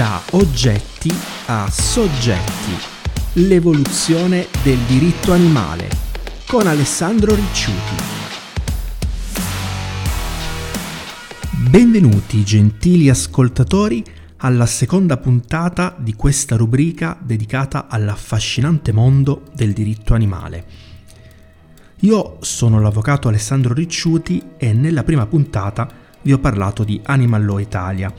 Da oggetti a soggetti. L'evoluzione del diritto animale con Alessandro Ricciuti. Benvenuti gentili ascoltatori alla seconda puntata di questa rubrica dedicata all'affascinante mondo del diritto animale. Io sono l'avvocato Alessandro Ricciuti e nella prima puntata vi ho parlato di Animal Law Italia,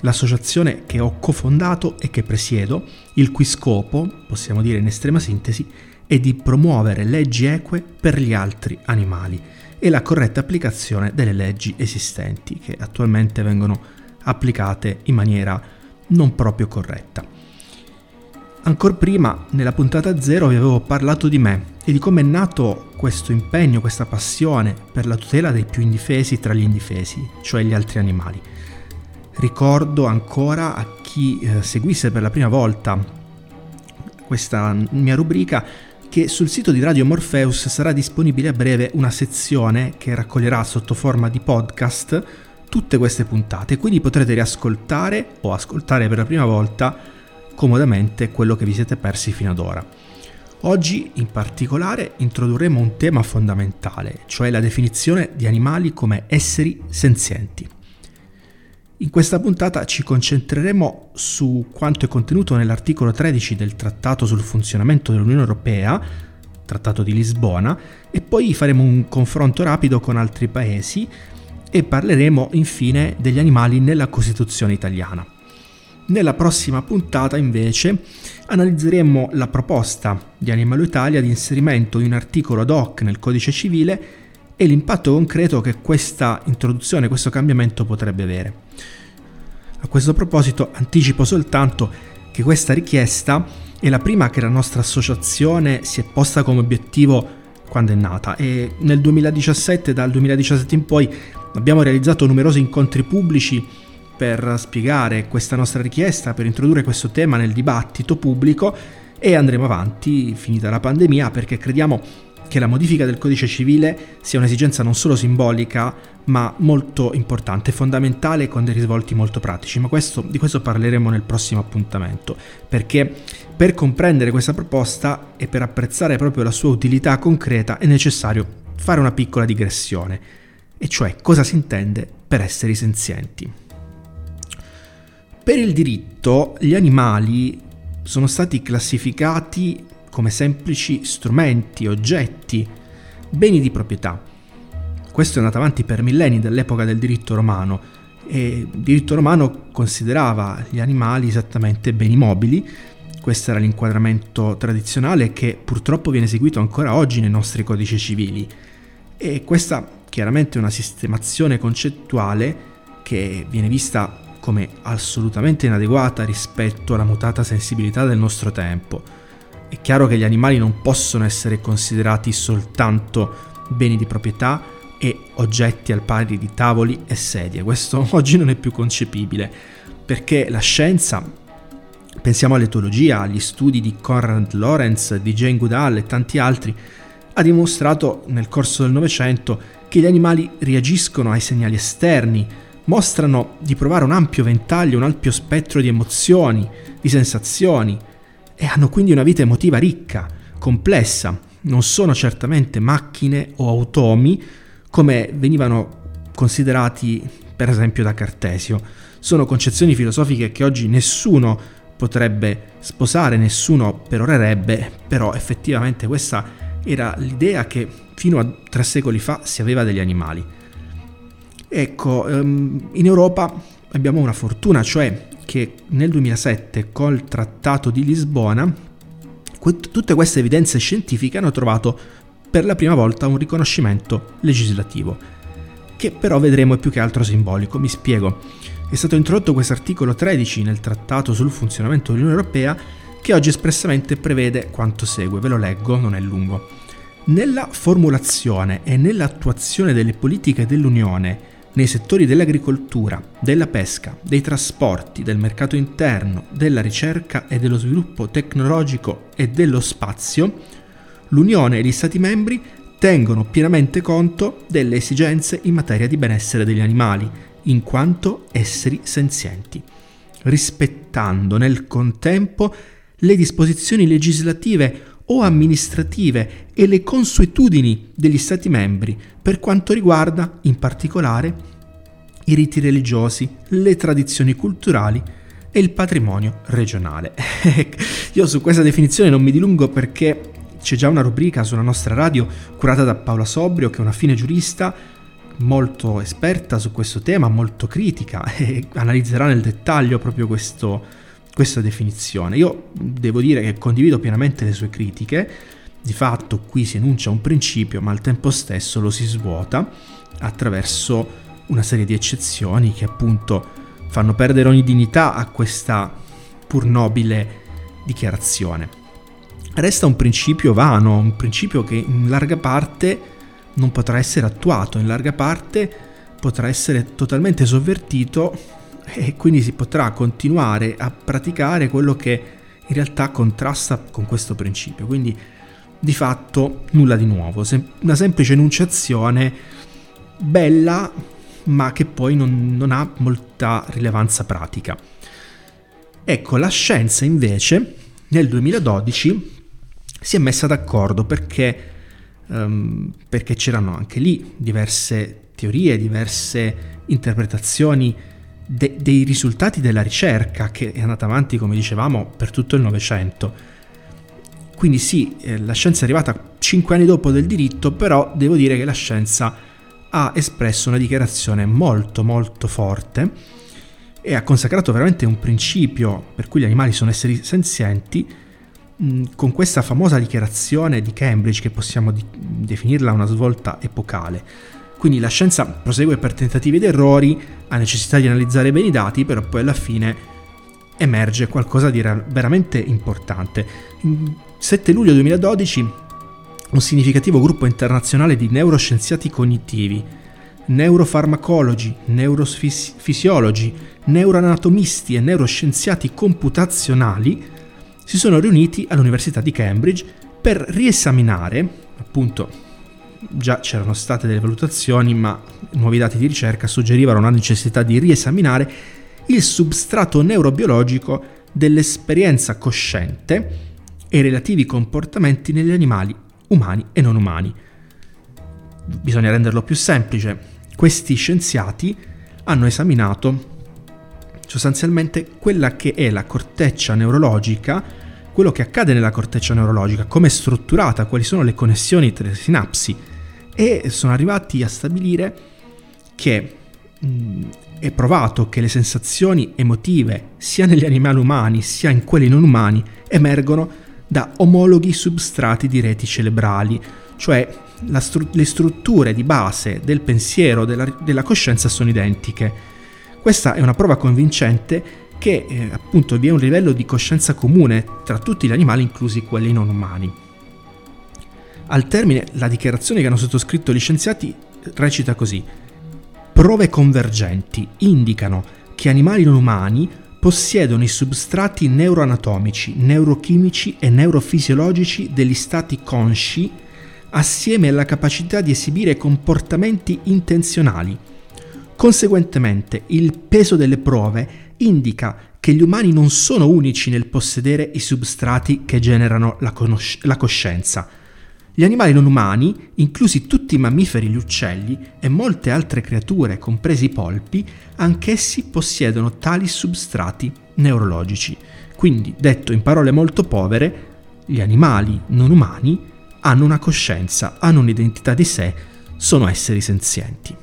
l'associazione che ho cofondato e che presiedo, il cui scopo, possiamo dire in estrema sintesi, è di promuovere leggi eque per gli altri animali e la corretta applicazione delle leggi esistenti che attualmente vengono applicate in maniera non proprio corretta. Ancora prima, nella puntata zero, vi avevo parlato di me e di come è nato questo impegno, questa passione per la tutela dei più indifesi tra gli indifesi, cioè gli altri animali. Ricordo ancora a chi eh, seguisse per la prima volta questa mia rubrica che sul sito di Radio Morpheus sarà disponibile a breve una sezione che raccoglierà sotto forma di podcast tutte queste puntate, quindi potrete riascoltare o ascoltare per la prima volta comodamente quello che vi siete persi fino ad ora. Oggi in particolare introdurremo un tema fondamentale, cioè la definizione di animali come esseri senzienti. In questa puntata ci concentreremo su quanto è contenuto nell'articolo 13 del Trattato sul funzionamento dell'Unione Europea, Trattato di Lisbona, e poi faremo un confronto rapido con altri paesi e parleremo infine degli animali nella Costituzione italiana. Nella prossima puntata invece analizzeremo la proposta di Animalo Italia di inserimento di un articolo ad hoc nel codice civile e l'impatto concreto che questa introduzione, questo cambiamento potrebbe avere. A questo proposito anticipo soltanto che questa richiesta è la prima che la nostra associazione si è posta come obiettivo quando è nata. E nel 2017, dal 2017 in poi, Abbiamo realizzato numerosi incontri pubblici per spiegare questa nostra richiesta, per introdurre questo tema nel dibattito pubblico e andremo avanti finita la pandemia perché crediamo che la modifica del codice civile sia un'esigenza non solo simbolica ma molto importante, fondamentale con dei risvolti molto pratici, ma questo, di questo parleremo nel prossimo appuntamento perché per comprendere questa proposta e per apprezzare proprio la sua utilità concreta è necessario fare una piccola digressione e cioè cosa si intende per esseri senzienti. Per il diritto gli animali sono stati classificati come semplici strumenti, oggetti, beni di proprietà. Questo è andato avanti per millenni dall'epoca del diritto romano e il diritto romano considerava gli animali esattamente beni mobili. Questo era l'inquadramento tradizionale che purtroppo viene seguito ancora oggi nei nostri codici civili. E questa chiaramente una sistemazione concettuale che viene vista come assolutamente inadeguata rispetto alla mutata sensibilità del nostro tempo. È chiaro che gli animali non possono essere considerati soltanto beni di proprietà e oggetti al pari di tavoli e sedie. Questo oggi non è più concepibile, perché la scienza, pensiamo all'etologia, agli studi di Conrad Lorenz, di Jane Goodall e tanti altri, ha dimostrato nel corso del Novecento che gli animali reagiscono ai segnali esterni, mostrano di provare un ampio ventaglio, un ampio spettro di emozioni, di sensazioni e hanno quindi una vita emotiva ricca, complessa. Non sono certamente macchine o automi come venivano considerati per esempio da Cartesio. Sono concezioni filosofiche che oggi nessuno potrebbe sposare, nessuno perorerebbe, però effettivamente questa era l'idea che fino a tre secoli fa si aveva degli animali. Ecco, ehm, in Europa abbiamo una fortuna, cioè che nel 2007 col Trattato di Lisbona tutte queste evidenze scientifiche hanno trovato per la prima volta un riconoscimento legislativo, che però vedremo è più che altro simbolico. Mi spiego. È stato introdotto questo articolo 13 nel Trattato sul funzionamento dell'Unione Europea che oggi espressamente prevede quanto segue, ve lo leggo, non è lungo. Nella formulazione e nell'attuazione delle politiche dell'Unione nei settori dell'agricoltura, della pesca, dei trasporti, del mercato interno, della ricerca e dello sviluppo tecnologico e dello spazio, l'Unione e gli Stati membri tengono pienamente conto delle esigenze in materia di benessere degli animali, in quanto esseri senzienti. rispettando nel contempo le disposizioni legislative o amministrative e le consuetudini degli Stati membri per quanto riguarda, in particolare, i riti religiosi, le tradizioni culturali e il patrimonio regionale. Io su questa definizione non mi dilungo perché c'è già una rubrica sulla nostra radio curata da Paola Sobrio, che è una fine giurista molto esperta su questo tema, molto critica e analizzerà nel dettaglio proprio questo, questa definizione. Io devo dire che condivido pienamente le sue critiche, di fatto qui si enuncia un principio ma al tempo stesso lo si svuota attraverso una serie di eccezioni che appunto fanno perdere ogni dignità a questa pur nobile dichiarazione resta un principio vano, un principio che in larga parte non potrà essere attuato, in larga parte potrà essere totalmente sovvertito e quindi si potrà continuare a praticare quello che in realtà contrasta con questo principio. Quindi di fatto nulla di nuovo, una semplice enunciazione bella ma che poi non, non ha molta rilevanza pratica. Ecco, la scienza invece nel 2012 si è messa d'accordo perché, um, perché c'erano anche lì diverse teorie, diverse interpretazioni de- dei risultati della ricerca che è andata avanti, come dicevamo, per tutto il Novecento. Quindi sì, eh, la scienza è arrivata cinque anni dopo del diritto, però devo dire che la scienza ha espresso una dichiarazione molto molto forte e ha consacrato veramente un principio per cui gli animali sono esseri senzienti con questa famosa dichiarazione di Cambridge, che possiamo di- definirla una svolta epocale. Quindi la scienza prosegue per tentativi ed errori, ha necessità di analizzare bene i dati, però poi alla fine emerge qualcosa di veramente importante. Il 7 luglio 2012 un significativo gruppo internazionale di neuroscienziati cognitivi, neurofarmacologi, neurofisiologi, neuroanatomisti e neuroscienziati computazionali si sono riuniti all'Università di Cambridge per riesaminare, appunto già c'erano state delle valutazioni, ma nuovi dati di ricerca suggerivano la necessità di riesaminare il substrato neurobiologico dell'esperienza cosciente e i relativi comportamenti negli animali umani e non umani. Bisogna renderlo più semplice. Questi scienziati hanno esaminato sostanzialmente quella che è la corteccia neurologica quello che accade nella corteccia neurologica, come è strutturata, quali sono le connessioni tra le sinapsi e sono arrivati a stabilire che mh, è provato che le sensazioni emotive sia negli animali umani sia in quelli non umani emergono da omologhi substrati di reti cerebrali, cioè stru- le strutture di base del pensiero, della, della coscienza sono identiche. Questa è una prova convincente che eh, appunto vi è un livello di coscienza comune tra tutti gli animali, inclusi quelli non umani. Al termine, la dichiarazione che hanno sottoscritto gli scienziati recita così. Prove convergenti indicano che animali non umani possiedono i substrati neuroanatomici, neurochimici e neurofisiologici degli stati consci assieme alla capacità di esibire comportamenti intenzionali. Conseguentemente, il peso delle prove indica che gli umani non sono unici nel possedere i substrati che generano la, conosc- la coscienza. Gli animali non umani, inclusi tutti i mammiferi gli uccelli e molte altre creature, compresi i polpi, anch'essi possiedono tali substrati neurologici. Quindi, detto in parole molto povere, gli animali non umani hanno una coscienza, hanno un'identità di sé, sono esseri senzienti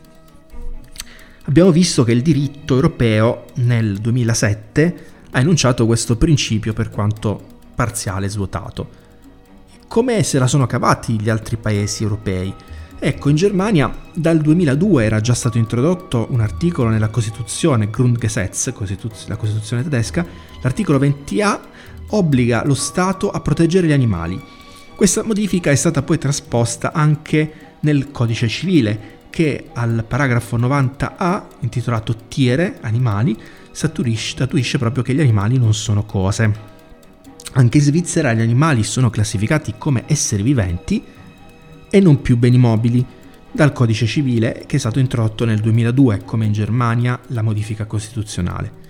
abbiamo visto che il diritto europeo nel 2007 ha enunciato questo principio per quanto parziale e svuotato. Come se la sono cavati gli altri paesi europei? Ecco, in Germania dal 2002 era già stato introdotto un articolo nella Costituzione, Grundgesetz, la Costituzione tedesca, l'articolo 20a obbliga lo Stato a proteggere gli animali. Questa modifica è stata poi trasposta anche nel codice civile che al paragrafo 90a, intitolato Tiere, animali, statuisce, proprio che gli animali non sono cose. Anche in Svizzera gli animali sono classificati come esseri viventi e non più beni mobili, dal codice civile che è stato introdotto nel 2002, come in Germania la modifica costituzionale.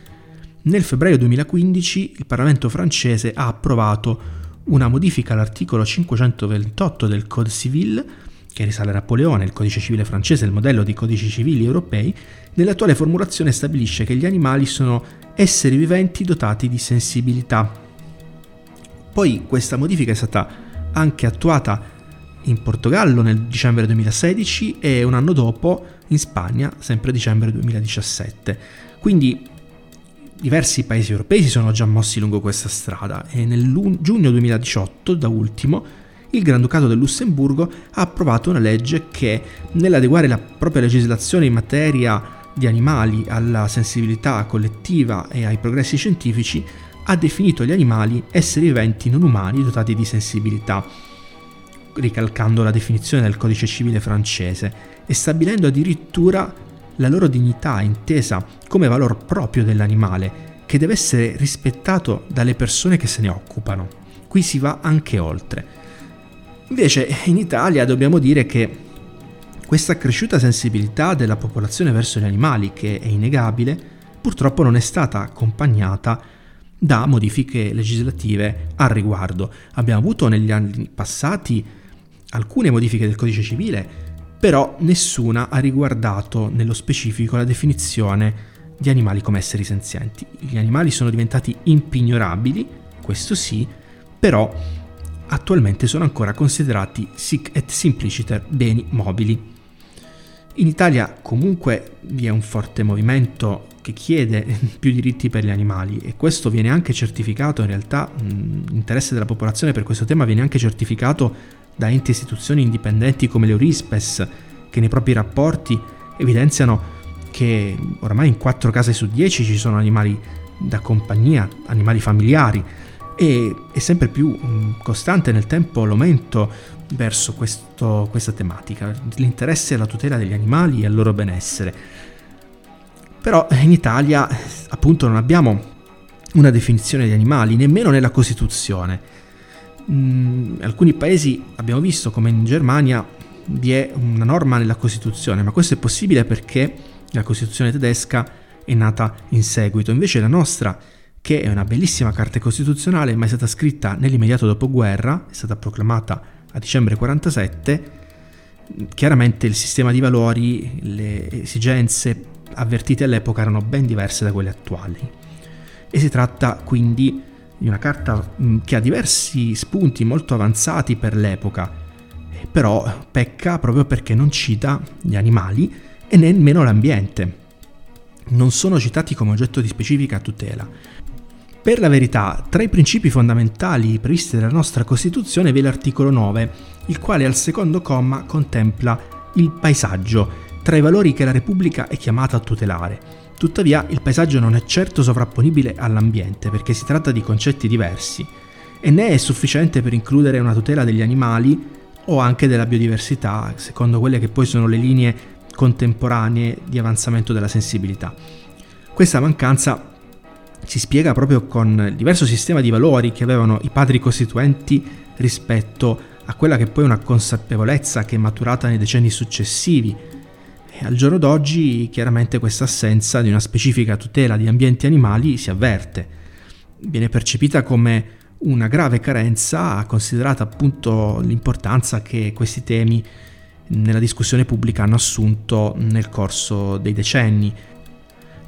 nel febbraio 2015 il Parlamento francese ha approvato una modifica all'articolo 528 del Code Civil, che risale a Napoleone, il codice civile francese, il modello di codici civili europei, nell'attuale formulazione stabilisce che gli animali sono esseri viventi dotati di sensibilità. Poi questa modifica è stata anche attuata in Portogallo nel dicembre 2016 e un anno dopo in Spagna, sempre dicembre 2017. Quindi diversi paesi europei si sono già mossi lungo questa strada e nel giugno 2018, da ultimo, il Granducato del Lussemburgo ha approvato una legge che, nell'adeguare la propria legislazione in materia di animali alla sensibilità collettiva e ai progressi scientifici, ha definito gli animali esseri viventi non umani dotati di sensibilità, ricalcando la definizione del codice civile francese e stabilendo addirittura la loro dignità intesa come valor proprio dell'animale, che deve essere rispettato dalle persone che se ne occupano. Qui si va anche oltre. Invece in Italia dobbiamo dire che questa accresciuta sensibilità della popolazione verso gli animali, che è innegabile, purtroppo non è stata accompagnata da modifiche legislative al riguardo. Abbiamo avuto negli anni passati alcune modifiche del codice civile però nessuna ha riguardato nello specifico la definizione di animali come esseri senzienti. Gli animali sono diventati impignorabili, questo sì, però attualmente sono ancora considerati sic et simpliciter beni mobili. In Italia comunque vi è un forte movimento che chiede più diritti per gli animali e questo viene anche certificato, in realtà l'interesse della popolazione per questo tema viene anche certificato da enti e istituzioni indipendenti come l'Eurispes, che nei propri rapporti evidenziano che oramai in 4 case su 10 ci sono animali da compagnia, animali familiari, e è sempre più costante nel tempo l'aumento verso questo, questa tematica, l'interesse alla tutela degli animali e al loro benessere. Però in Italia appunto non abbiamo una definizione di animali, nemmeno nella Costituzione in alcuni paesi abbiamo visto come in Germania vi è una norma nella Costituzione, ma questo è possibile perché la Costituzione tedesca è nata in seguito. Invece la nostra, che è una bellissima carta costituzionale, ma è stata scritta nell'immediato dopoguerra, è stata proclamata a dicembre 47, chiaramente il sistema di valori, le esigenze avvertite all'epoca erano ben diverse da quelle attuali. E si tratta quindi di una carta mm, che ha diversi spunti molto avanzati per l'epoca, però pecca proprio perché non cita gli animali e nemmeno l'ambiente. Non sono citati come oggetto di specifica tutela. Per la verità, tra i principi fondamentali previsti dalla nostra Costituzione vi è l'articolo 9, il quale al secondo comma contempla il paesaggio, tra i valori che la Repubblica è chiamata a tutelare. Tuttavia il paesaggio non è certo sovrapponibile all'ambiente perché si tratta di concetti diversi e né è sufficiente per includere una tutela degli animali o anche della biodiversità, secondo quelle che poi sono le linee contemporanee di avanzamento della sensibilità. Questa mancanza si spiega proprio con il diverso sistema di valori che avevano i padri costituenti rispetto a quella che poi è una consapevolezza che è maturata nei decenni successivi al giorno d'oggi chiaramente questa assenza di una specifica tutela di ambienti animali si avverte. Viene percepita come una grave carenza, considerata appunto l'importanza che questi temi nella discussione pubblica hanno assunto nel corso dei decenni.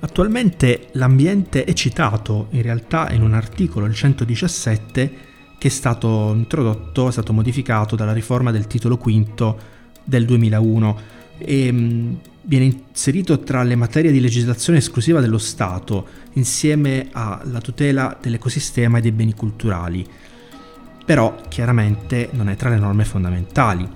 Attualmente l'ambiente è citato in realtà in un articolo, il 117, che è stato introdotto, è stato modificato dalla riforma del titolo V del 2001 e mm, viene inserito tra le materie di legislazione esclusiva dello Stato, insieme alla tutela dell'ecosistema e dei beni culturali. Però chiaramente non è tra le norme fondamentali.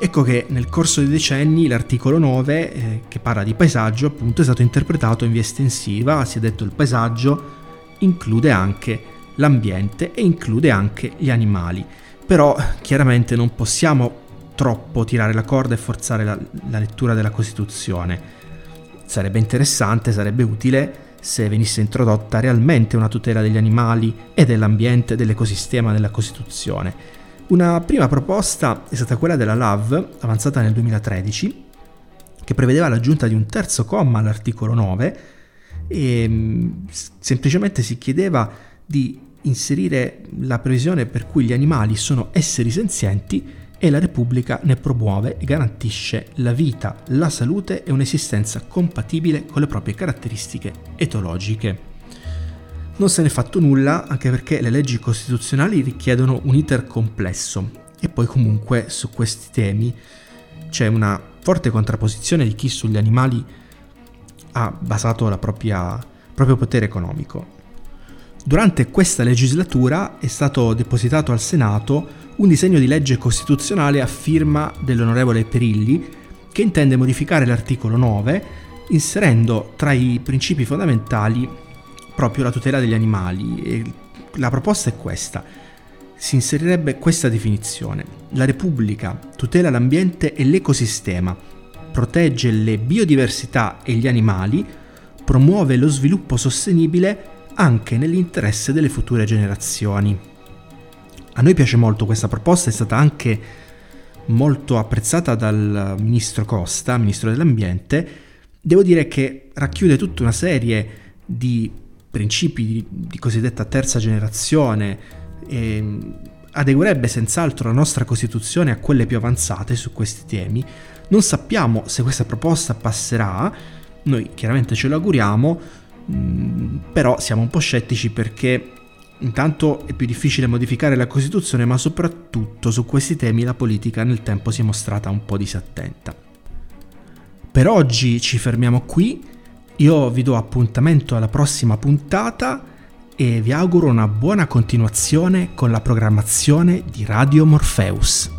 Ecco che nel corso dei decenni l'articolo 9, eh, che parla di paesaggio, appunto è stato interpretato in via estensiva, si è detto il paesaggio include anche l'ambiente e include anche gli animali. Però chiaramente non possiamo troppo tirare la corda e forzare la, la lettura della Costituzione. Sarebbe interessante, sarebbe utile se venisse introdotta realmente una tutela degli animali e dell'ambiente dell'ecosistema nella Costituzione. Una prima proposta è stata quella della LAV, avanzata nel 2013, che prevedeva l'aggiunta di un terzo comma all'articolo 9 e mm, semplicemente si chiedeva di inserire la previsione per cui gli animali sono esseri senzienti e la Repubblica ne promuove e garantisce la vita, la salute e un'esistenza compatibile con le proprie caratteristiche etologiche. Non se n'è fatto nulla anche perché le leggi costituzionali richiedono un iter complesso e poi comunque su questi temi c'è una forte contrapposizione di chi sugli animali ha basato il proprio potere economico. Durante questa legislatura è stato depositato al Senato un disegno di legge costituzionale a firma dell'onorevole Perilli che intende modificare l'articolo 9 inserendo tra i principi fondamentali proprio la tutela degli animali. E la proposta è questa. Si inserirebbe questa definizione. La Repubblica tutela l'ambiente e l'ecosistema, protegge le biodiversità e gli animali, promuove lo sviluppo sostenibile anche nell'interesse delle future generazioni. A noi piace molto questa proposta, è stata anche molto apprezzata dal ministro Costa, ministro dell'ambiente. Devo dire che racchiude tutta una serie di principi di, di cosiddetta terza generazione e adeguerebbe senz'altro la nostra Costituzione a quelle più avanzate su questi temi. Non sappiamo se questa proposta passerà, noi chiaramente ce lo auguriamo, mm, però siamo un po' scettici perché Intanto è più difficile modificare la Costituzione, ma soprattutto su questi temi la politica nel tempo si è mostrata un po' disattenta. Per oggi ci fermiamo qui, io vi do appuntamento alla prossima puntata e vi auguro una buona continuazione con la programmazione di Radio Morpheus.